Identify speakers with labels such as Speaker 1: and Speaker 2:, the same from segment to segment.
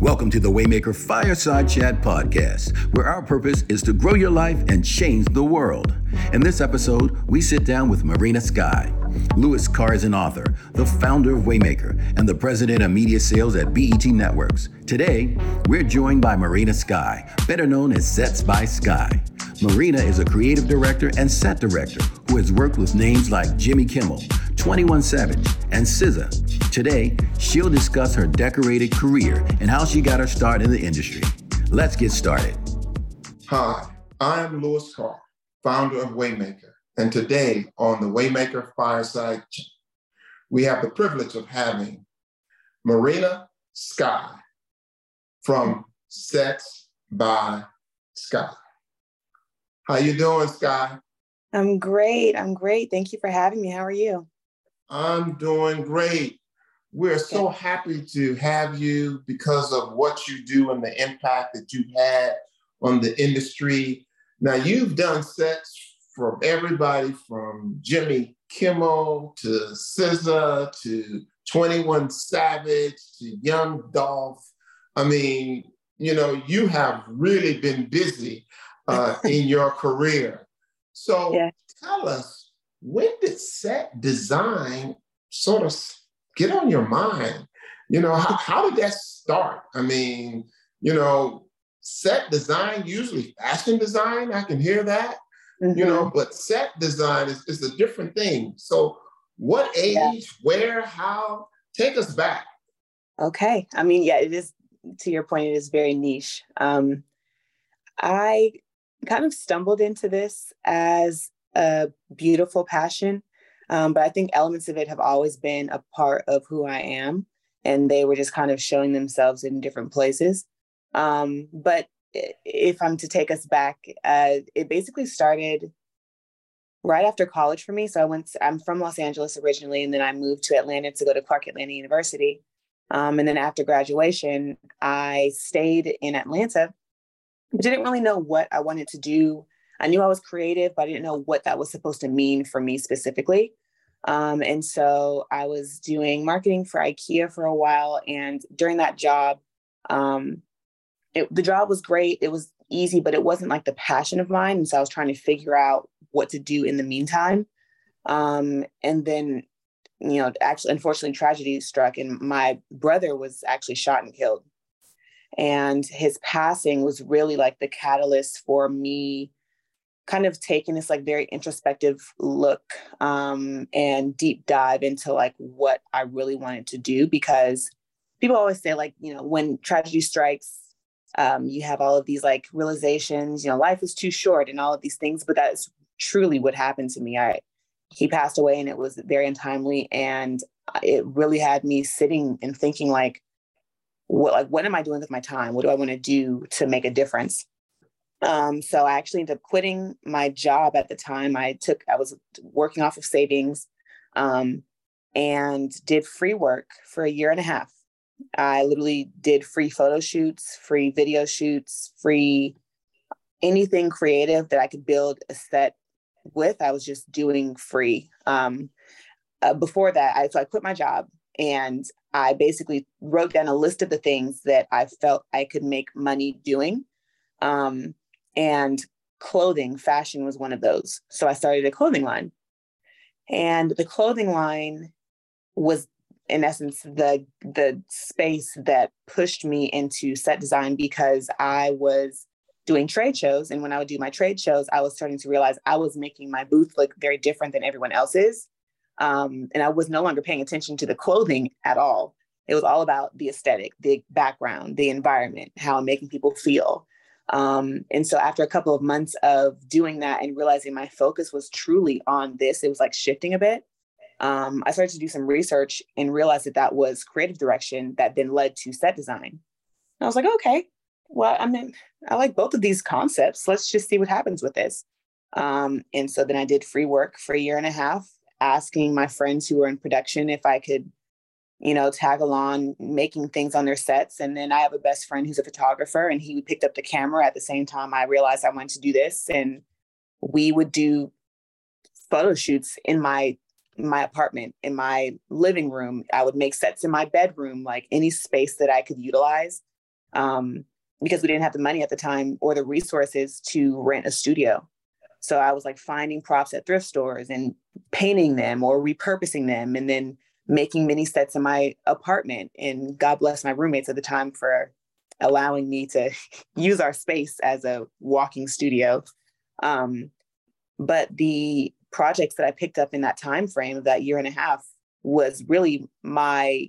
Speaker 1: Welcome to the Waymaker Fireside Chat podcast, where our purpose is to grow your life and change the world. In this episode, we sit down with Marina Skye. Louis Carr is an author, the founder of Waymaker, and the president of media sales at BET Networks. Today, we're joined by Marina Skye, better known as Sets by Skye. Marina is a creative director and set director who has worked with names like Jimmy Kimmel, 21 Savage, and SZA. Today, she'll discuss her decorated career and how she got her start in the industry. Let's get started.
Speaker 2: Hi, I am Louis Carr, founder of Waymaker, and today on the Waymaker Fireside, we have the privilege of having Marina Skye from Sets by Skye. How you doing, Skye?
Speaker 3: I'm great. I'm great. Thank you for having me. How are you?
Speaker 2: I'm doing great. We're so happy to have you because of what you do and the impact that you've had on the industry. Now, you've done sets from everybody from Jimmy Kimmel to SZA to 21 Savage to Young Dolph. I mean, you know, you have really been busy uh, in your career. So yeah. tell us, when did set design sort of get on your mind? You know, how, how did that start? I mean, you know, set design, usually fashion design, I can hear that, mm-hmm. you know, but set design is, is a different thing. So, what age, yeah. where, how? Take us back.
Speaker 3: Okay. I mean, yeah, it is, to your point, it is very niche. Um, I kind of stumbled into this as a beautiful passion. Um, but I think elements of it have always been a part of who I am. And they were just kind of showing themselves in different places. Um, but if I'm to take us back, uh, it basically started right after college for me. So I went, I'm from Los Angeles originally, and then I moved to Atlanta to go to Clark Atlanta University. Um, and then after graduation, I stayed in Atlanta but didn't really know what I wanted to do. I knew I was creative, but I didn't know what that was supposed to mean for me specifically. Um, and so I was doing marketing for IKEA for a while. And during that job, um, it, the job was great. It was easy, but it wasn't like the passion of mine. And so I was trying to figure out what to do in the meantime. Um, and then, you know, actually, unfortunately, tragedy struck, and my brother was actually shot and killed. And his passing was really like the catalyst for me kind of taking this like very introspective look um, and deep dive into like what I really wanted to do because people always say like you know when tragedy strikes um, you have all of these like realizations you know life is too short and all of these things but that's truly what happened to me I he passed away and it was very untimely and it really had me sitting and thinking like what like what am I doing with my time? What do I want to do to make a difference? Um, so I actually ended up quitting my job at the time. I took I was working off of savings um, and did free work for a year and a half. I literally did free photo shoots, free video shoots, free anything creative that I could build a set with. I was just doing free. Um, uh, before that, I so I quit my job and I basically wrote down a list of the things that I felt I could make money doing. Um, and clothing, fashion was one of those. So I started a clothing line. And the clothing line was in essence the the space that pushed me into set design because I was doing trade shows and when I would do my trade shows I was starting to realize I was making my booth look very different than everyone else's um, and I was no longer paying attention to the clothing at all. It was all about the aesthetic, the background, the environment, how I'm making people feel. Um, and so after a couple of months of doing that and realizing my focus was truly on this, it was like shifting a bit. Um, I started to do some research and realized that that was creative direction that then led to set design. And I was like, okay, well, I mean, I like both of these concepts. Let's just see what happens with this. Um, and so then I did free work for a year and a half asking my friends who were in production if I could, you know, tag along making things on their sets. And then I have a best friend who's a photographer and he picked up the camera at the same time I realized I wanted to do this. And we would do photo shoots in my my apartment in my living room i would make sets in my bedroom like any space that i could utilize um, because we didn't have the money at the time or the resources to rent a studio. So I was like finding props at thrift stores and painting them or repurposing them and then making mini sets in my apartment. And God bless my roommates at the time for allowing me to use our space as a walking studio. Um, but the projects that I picked up in that time frame of that year and a half was really my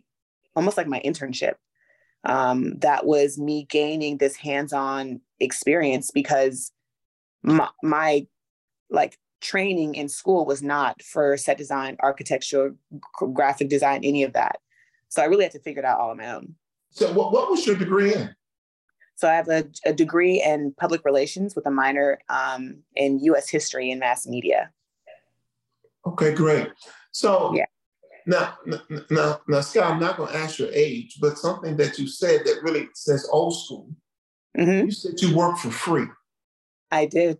Speaker 3: almost like my internship. Um, that was me gaining this hands-on experience because my, my like training in school was not for set design, architecture, graphic design, any of that. So I really had to figure it out all on my own.
Speaker 2: So what, what was your degree in?
Speaker 3: So I have a, a degree in public relations with a minor um, in U.S. history and mass media.
Speaker 2: Okay, great. So yeah. now, now, now, Scott, I'm not going to ask your age, but something that you said that really says old school. Mm-hmm. You said you work for free.
Speaker 3: I did.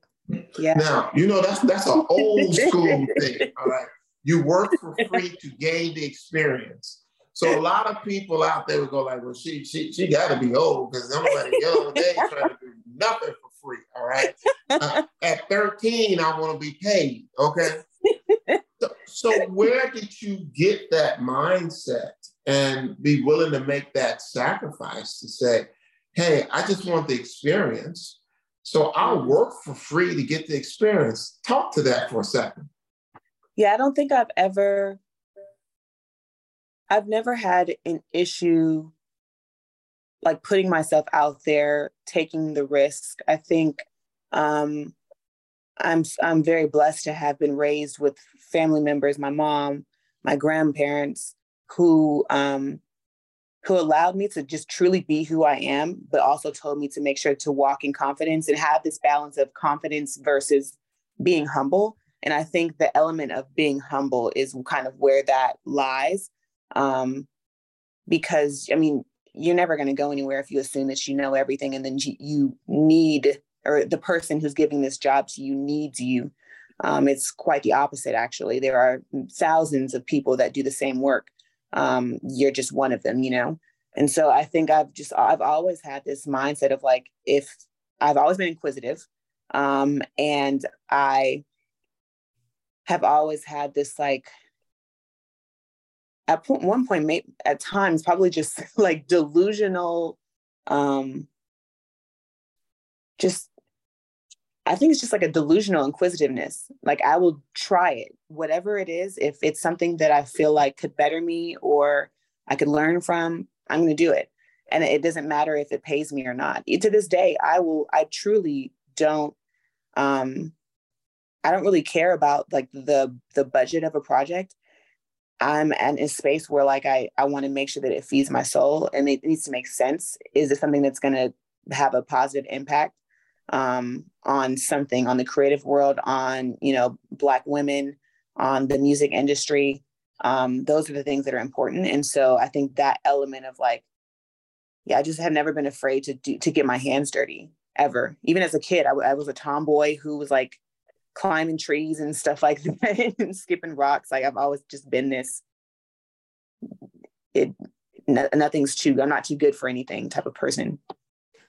Speaker 3: Yeah.
Speaker 2: Now you know that's that's an old school thing. All right. You work for free to gain the experience. So a lot of people out there would go like, well, she she she got to be old because nobody young they ain't trying to do nothing for free. All right. Uh, at 13, I want to be paid. Okay. So, so where did you get that mindset and be willing to make that sacrifice to say, hey, I just want the experience. So I'll work for free to get the experience. Talk to that for a second.
Speaker 3: Yeah, I don't think I've ever I've never had an issue like putting myself out there, taking the risk. I think um, I'm I'm very blessed to have been raised with family members, my mom, my grandparents, who um, who allowed me to just truly be who I am, but also told me to make sure to walk in confidence and have this balance of confidence versus being humble. And I think the element of being humble is kind of where that lies um, because I mean, you're never going to go anywhere if you assume that you know everything and then you, need, or the person who's giving this job to you needs you. Um, it's quite the opposite, actually. There are thousands of people that do the same work. Um, you're just one of them, you know? And so I think I've just, I've always had this mindset of like, if I've always been inquisitive um, and I have always had this like at one point, maybe at times, probably just like delusional, um, just I think it's just like a delusional inquisitiveness. Like I will try it, whatever it is. If it's something that I feel like could better me or I could learn from, I'm going to do it. And it doesn't matter if it pays me or not. To this day, I will. I truly don't. Um, I don't really care about like the the budget of a project. I'm in a space where like I I want to make sure that it feeds my soul and it needs to make sense. Is it something that's going to have a positive impact um, on something on the creative world, on you know Black women, on the music industry? Um, those are the things that are important. And so I think that element of like, yeah, I just have never been afraid to do to get my hands dirty ever. Even as a kid, I, I was a tomboy who was like climbing trees and stuff like that and skipping rocks. Like I've always just been this. It nothing's too. I'm not too good for anything type of person.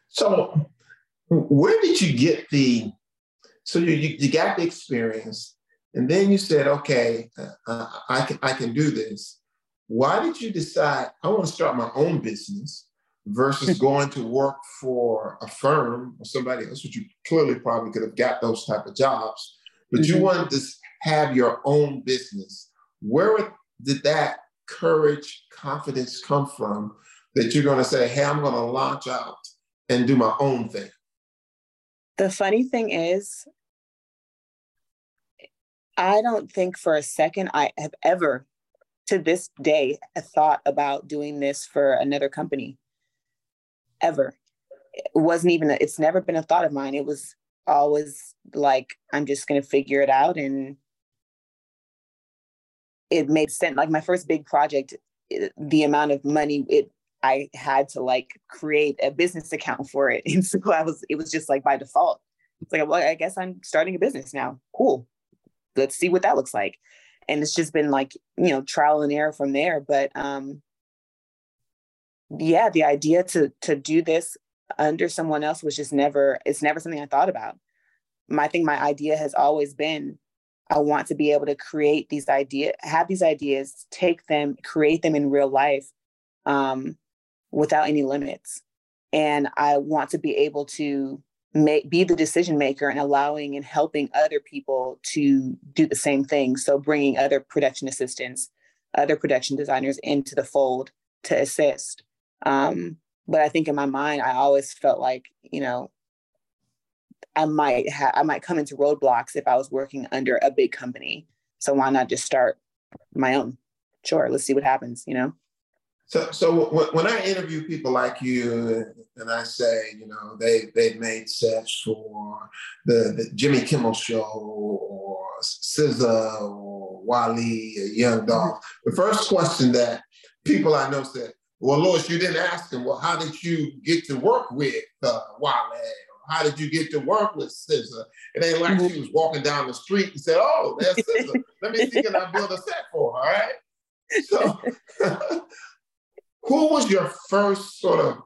Speaker 2: So, where did you get the? So you you, got the experience, and then you said, "Okay, uh, I can I can do this." Why did you decide I want to start my own business versus going to work for a firm or somebody else, which you clearly probably could have got those type of jobs? but mm-hmm. you wanted to have your own business. Where did that courage, confidence come from that you're going to say, hey, I'm going to launch out and do my own thing?
Speaker 3: The funny thing is, I don't think for a second I have ever, to this day, thought about doing this for another company. Ever. It wasn't even, a, it's never been a thought of mine. It was always like i'm just going to figure it out and it made sense like my first big project eh, the amount of money it i had to like create a business account for it. And so i was it was just like by default. It's like well i guess i'm starting a business now. Cool. Let's see what that looks like. And it's just been like you know trial and error from there. But um yeah, the idea to to do this under someone else was just never it's never something I thought about. My I think my idea has always been I want to be able to create these ideas, have these ideas, take them, create them in real life. Um, without any limits. And I want to be able to make be the decision maker and allowing and helping other people to do the same thing. So bringing other production assistants, other production designers into the fold to assist. Um, but I think in my mind, I always felt like, you know, I might have I might come into roadblocks if I was working under a big company. So why not just start my own? Sure, let's see what happens, you know?
Speaker 2: So, so when I interview people like you, and I say, you know, they they've made sets for the, the Jimmy Kimmel Show or SZA or Wale or Young Dolph, the first question that people I know said, well, Louis, you didn't ask him, well, how did you get to work with uh, Wale? Or how did you get to work with SZA? It ain't like mm-hmm. she was walking down the street and said, oh, that's SZA. Let me see, can I build a set for her, all right? So who was your first sort of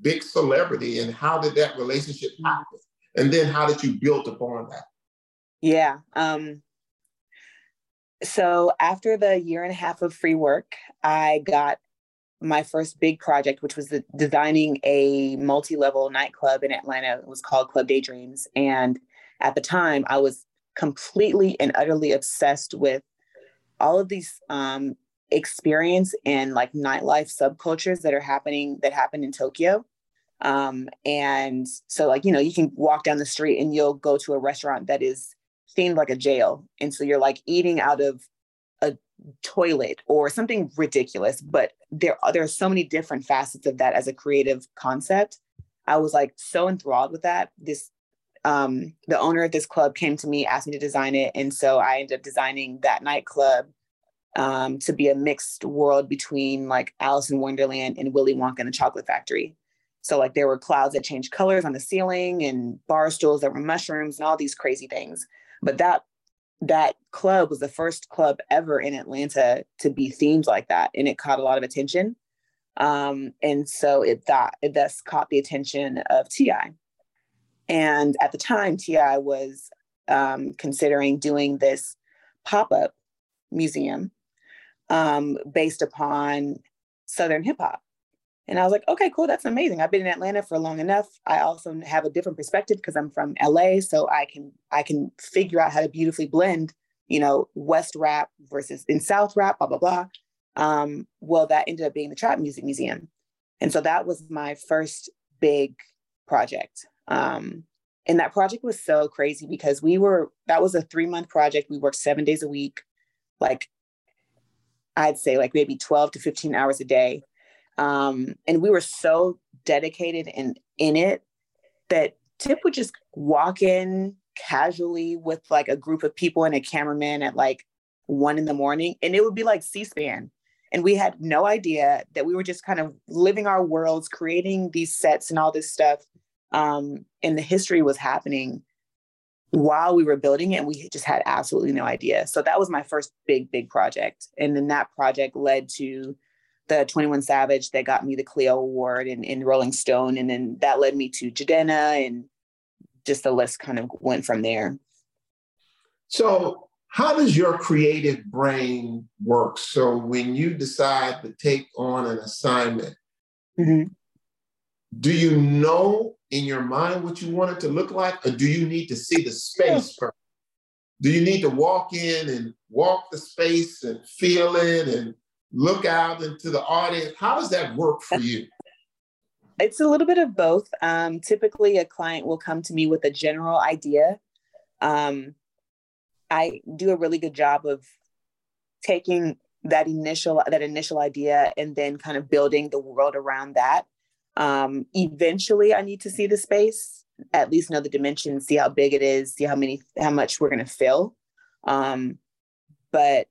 Speaker 2: big celebrity and how did that relationship happen? And then how did you build upon that?
Speaker 3: Yeah. Um, so after the year and a half of free work, I got my first big project, which was the, designing a multi-level nightclub in Atlanta. It was called Club Daydreams. And at the time, I was completely and utterly obsessed with all of these um, experience and like nightlife subcultures that are happening that happen in Tokyo. Um, and so like, you know, you can walk down the street and you'll go to a restaurant that is themed like a jail. And so you're like eating out of a toilet or something ridiculous, but there, are, there are so many different facets of that as a creative concept. I was like so enthralled with that. This um, the owner of this club came to me, asked me to design it. And so I ended up designing that nightclub um, to be a mixed world between like Alice in Wonderland and Willy Wonka and the Chocolate Factory. So like there were clouds that changed colors on the ceiling and bar stools that were mushrooms and all these crazy things. But that that club was the first club ever in Atlanta to be themed like that, and it caught a lot of attention. Um, and so it that it thus caught the attention of T.I. And at the time, T.I. was um, considering doing this pop up museum um, based upon Southern hip hop. And I was like, okay, cool, that's amazing. I've been in Atlanta for long enough. I also have a different perspective because I'm from LA, so I can I can figure out how to beautifully blend, you know, West rap versus in South rap, blah blah blah. Um, well, that ended up being the Trap Music Museum, and so that was my first big project. Um, and that project was so crazy because we were that was a three month project. We worked seven days a week, like I'd say like maybe 12 to 15 hours a day. Um, and we were so dedicated and in it that Tip would just walk in casually with like a group of people and a cameraman at like one in the morning, and it would be like C SPAN. And we had no idea that we were just kind of living our worlds, creating these sets and all this stuff. Um, and the history was happening while we were building it and we just had absolutely no idea. So that was my first big big project. And then that project led to the 21 savage that got me the clio award in, in rolling stone. And then that led me to Jidenna and just the list kind of went from there.
Speaker 2: So how does your creative brain work? So when you decide to take on an assignment mm-hmm. do you know in your mind what you want it to look like, or do you need to see the space first? Do you need to walk in and walk the space and feel it and look out into the audience? How does that work for you?
Speaker 3: It's a little bit of both. Um, typically, a client will come to me with a general idea. Um, I do a really good job of taking that initial that initial idea and then kind of building the world around that. Um, eventually, I need to see the space, at least know the dimensions, see how big it is, see how many, how much we're going to fill. Um, but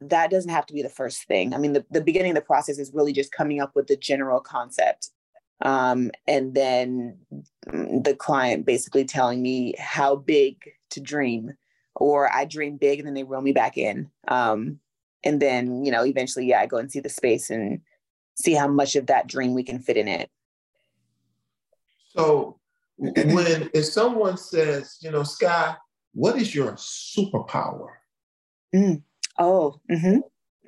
Speaker 3: that doesn't have to be the first thing. I mean, the, the beginning of the process is really just coming up with the general concept. Um, and then the client basically telling me how big to dream, or I dream big and then they reel me back in. Um, and then, you know, eventually, yeah, I go and see the space and see how much of that dream we can fit in it.
Speaker 2: So when if someone says, you know, Skye, what is your superpower?
Speaker 3: Mm. Oh, mm-hmm.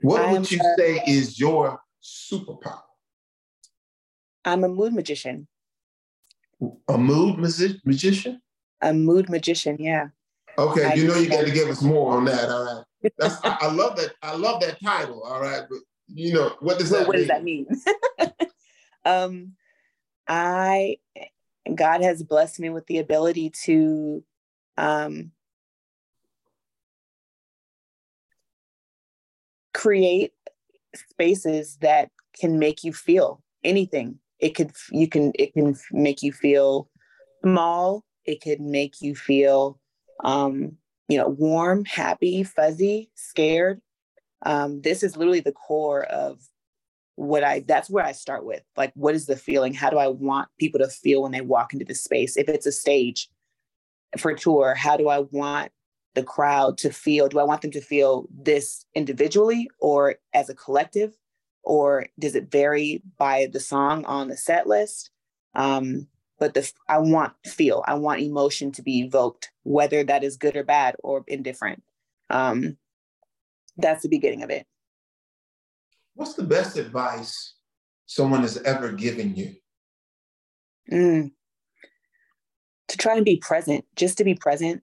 Speaker 2: what I'm would you a, say is your superpower?
Speaker 3: I'm a mood magician.
Speaker 2: A mood magi- magician?
Speaker 3: A mood magician, yeah.
Speaker 2: Okay, I you know you got to give us more on that. All right. That's, I, I, love that. I love that title. All right, but you know what does that?
Speaker 3: What
Speaker 2: mean?
Speaker 3: does that mean? um, I God has blessed me with the ability to um, create spaces that can make you feel anything. It could you can it can make you feel small. It could make you feel um, you know warm, happy, fuzzy, scared. Um, this is literally the core of what I that's where I start with. Like, what is the feeling? How do I want people to feel when they walk into the space? If it's a stage for tour, how do I want the crowd to feel? Do I want them to feel this individually or as a collective? Or does it vary by the song on the set list? Um, but the I want feel, I want emotion to be evoked, whether that is good or bad or indifferent. Um, that's the beginning of it.
Speaker 2: What's the best advice someone has ever given you?
Speaker 3: Mm. To try and be present, just to be present,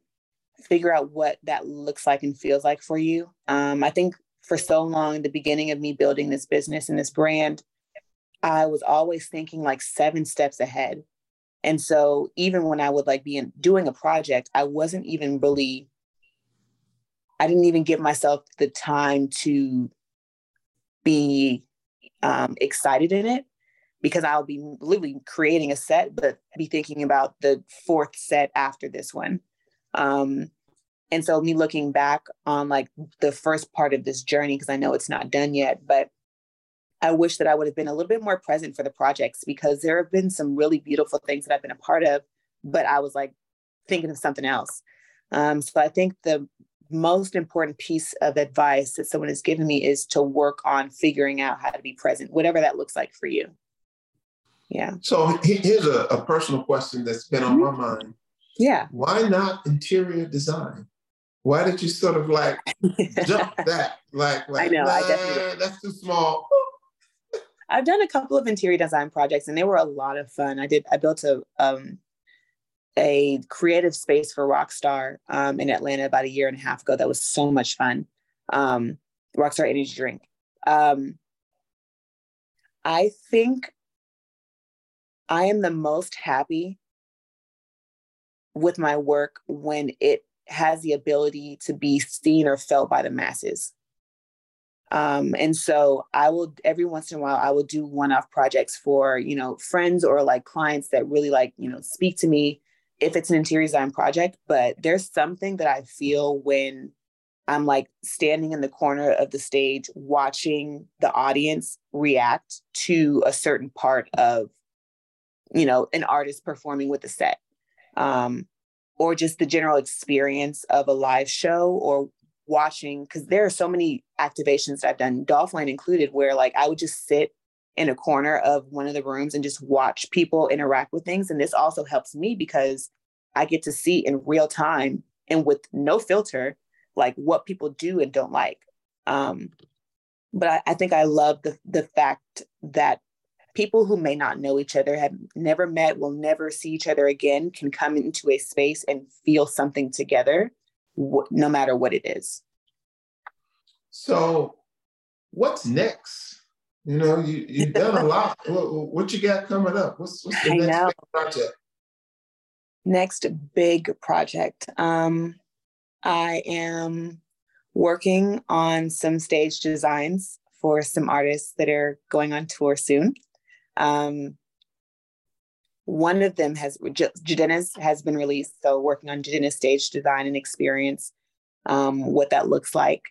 Speaker 3: figure out what that looks like and feels like for you. Um, I think for so long, the beginning of me building this business and this brand, I was always thinking like seven steps ahead. And so even when I would like be in, doing a project, I wasn't even really, I didn't even give myself the time to be um, excited in it because I'll be literally creating a set, but be thinking about the fourth set after this one. Um, and so me looking back on like the first part of this journey, because I know it's not done yet, but I wish that I would have been a little bit more present for the projects because there have been some really beautiful things that I've been a part of, but I was like thinking of something else. Um, so I think the most important piece of advice that someone has given me is to work on figuring out how to be present, whatever that looks like for you. Yeah.
Speaker 2: So here's a, a personal question that's been on mm-hmm. my mind.
Speaker 3: Yeah.
Speaker 2: Why not interior design? Why did you sort of like jump that? Like, like I know, nah, I definitely that's too small.
Speaker 3: I've done a couple of interior design projects and they were a lot of fun. I did I built a um a creative space for Rockstar um, in Atlanta about a year and a half ago. That was so much fun. Um, Rockstar Energy Drink. Um, I think I am the most happy with my work when it has the ability to be seen or felt by the masses. Um, and so I will every once in a while I will do one-off projects for you know friends or like clients that really like you know speak to me if it's an interior design project, but there's something that I feel when I'm like standing in the corner of the stage watching the audience react to a certain part of, you know, an artist performing with a set. Um, or just the general experience of a live show or watching, because there are so many activations that I've done, Dolphin included, where like I would just sit in a corner of one of the rooms and just watch people interact with things. And this also helps me because I get to see in real time and with no filter, like what people do and don't like. Um, but I, I think I love the the fact that people who may not know each other, have never met, will never see each other again, can come into a space and feel something together, wh- no matter what it is.
Speaker 2: So, what's next? You know, you you've done a lot. what, what, you got coming up? What's, what's the next
Speaker 3: know. project? Next big project. Um, I am working on some stage designs for some artists that are going on tour soon. Um, one of them has Jidenna's has been released, so working on Jidenna's stage design and experience, um, what that looks like.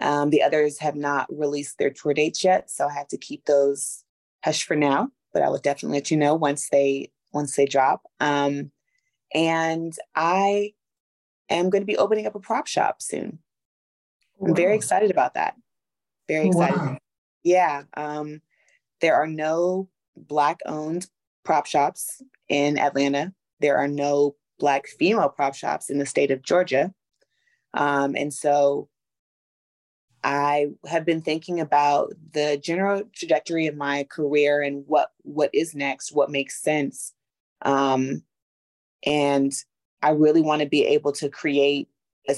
Speaker 3: Um, the others have not released their tour dates yet, so I have to keep those hush for now. But I will definitely let you know once they once they drop. Um, and I am going to be opening up a prop shop soon. Wow. I'm very excited about that. Very excited. Wow. Yeah. Um, there are no Black owned prop shops in Atlanta. There are no Black female prop shops in the state of Georgia. Um, and so I have been thinking about the general trajectory of my career and what what is next, what makes sense. Um, and I really want to be able to create a,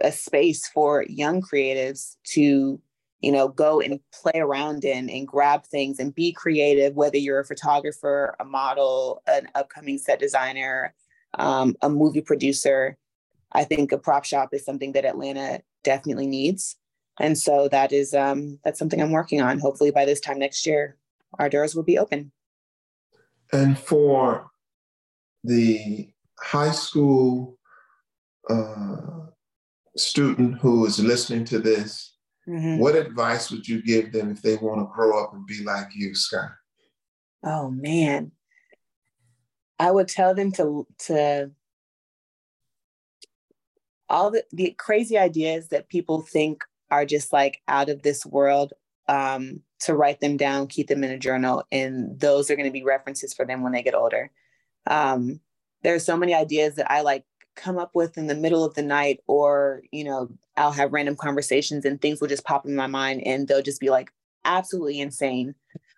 Speaker 3: a space for young creatives to you know go and play around in and grab things and be creative whether you're a photographer a model an upcoming set designer um, a movie producer i think a prop shop is something that atlanta definitely needs and so that is um, that's something i'm working on hopefully by this time next year our doors will be open
Speaker 2: and for the high school uh, student who is listening to this Mm-hmm. What advice would you give them if they want to grow up and be like you, Scott?
Speaker 3: Oh man. I would tell them to to all the, the crazy ideas that people think are just like out of this world um, to write them down, keep them in a journal, and those are going to be references for them when they get older. Um, there are so many ideas that I like come up with in the middle of the night or you know i'll have random conversations and things will just pop in my mind and they'll just be like absolutely insane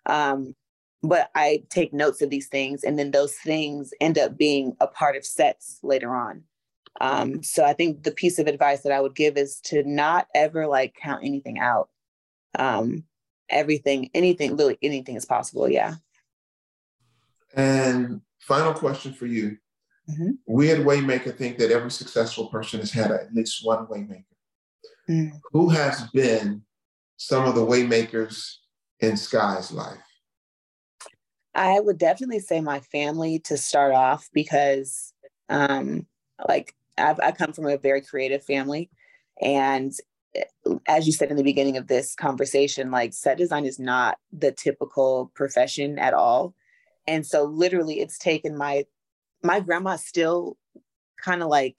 Speaker 3: um, but i take notes of these things and then those things end up being a part of sets later on um, so i think the piece of advice that i would give is to not ever like count anything out um, everything anything literally anything is possible yeah
Speaker 2: and final question for you Mm-hmm. We at Waymaker think that every successful person has had at least one Waymaker. Mm. Who has been some of the Waymakers in Skye's life?
Speaker 3: I would definitely say my family to start off because, um, like, I've, I come from a very creative family. And eh, as you said in the beginning of this conversation, like, set design is not the typical profession at all. And so, literally, it's taken my my grandma still kind of like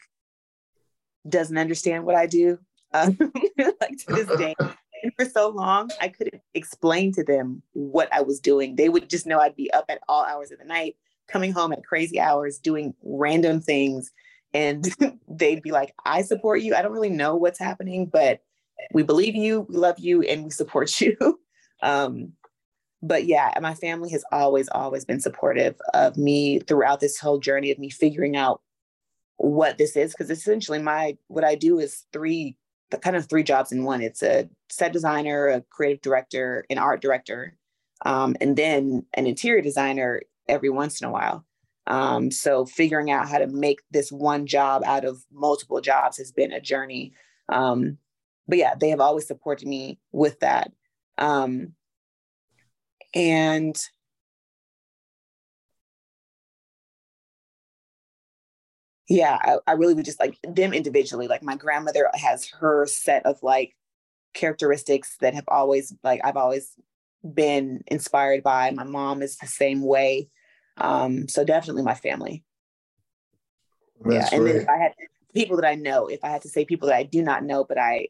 Speaker 3: doesn't understand what I do. Um, like to this day. And for so long, I couldn't explain to them what I was doing. They would just know I'd be up at all hours of the night, coming home at crazy hours, doing random things. And they'd be like, I support you. I don't really know what's happening, but we believe you, we love you, and we support you. Um, but yeah, my family has always, always been supportive of me throughout this whole journey of me figuring out what this is. Cause essentially my, what I do is three, kind of three jobs in one. It's a set designer, a creative director, an art director, um, and then an interior designer every once in a while. Um, so figuring out how to make this one job out of multiple jobs has been a journey. Um, but yeah, they have always supported me with that. Um, and yeah, I, I really would just like them individually. Like my grandmother has her set of like characteristics that have always like I've always been inspired by. My mom is the same way. Um, so definitely my family. That's yeah, and then if I had people that I know, if I had to say people that I do not know, but I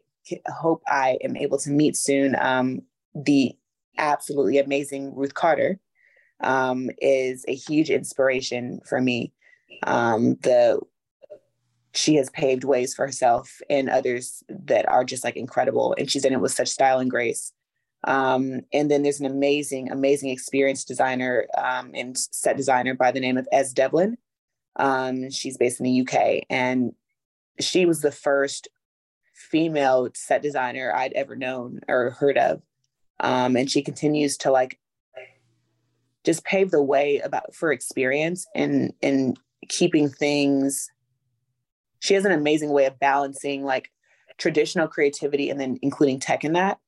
Speaker 3: hope I am able to meet soon, um, the absolutely amazing Ruth Carter um, is a huge inspiration for me. Um, the she has paved ways for herself and others that are just like incredible, and she's done it with such style and grace. Um, and then there's an amazing, amazing experience designer um, and set designer by the name of Es Devlin. Um, she's based in the UK, and she was the first female set designer I'd ever known or heard of. Um, and she continues to like just pave the way about for experience and and keeping things. She has an amazing way of balancing like traditional creativity and then including tech in that.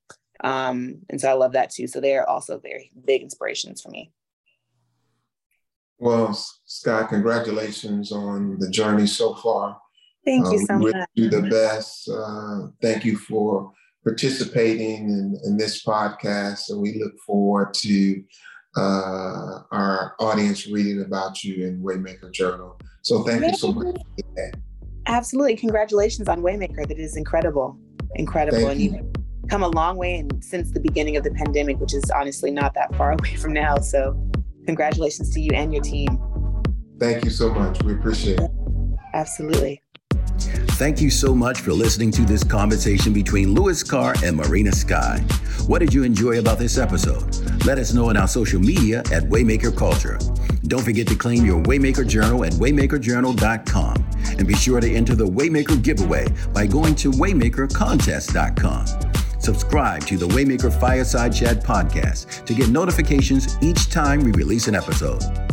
Speaker 3: Um, and so I love that too. So they are also very big inspirations for me.
Speaker 2: Well, Scott, congratulations on the journey so far.
Speaker 3: Thank you um, so much.
Speaker 2: You the best. Uh, thank you for participating in, in this podcast. And we look forward to uh, our audience reading about you in Waymaker Journal. So thank Yay. you so much.
Speaker 3: Absolutely. Congratulations on Waymaker. That is incredible. Incredible.
Speaker 2: Thank you.
Speaker 3: Come a long way and since the beginning of the pandemic, which is honestly not that far away from now. So, congratulations to you and your team.
Speaker 2: Thank you so much. We appreciate it.
Speaker 3: Absolutely.
Speaker 1: Thank you so much for listening to this conversation between Louis Carr and Marina Skye. What did you enjoy about this episode? Let us know on our social media at Waymaker Culture. Don't forget to claim your Waymaker Journal at waymakerjournal.com and be sure to enter the Waymaker giveaway by going to waymakercontest.com. Subscribe to the Waymaker Fireside Chat podcast to get notifications each time we release an episode.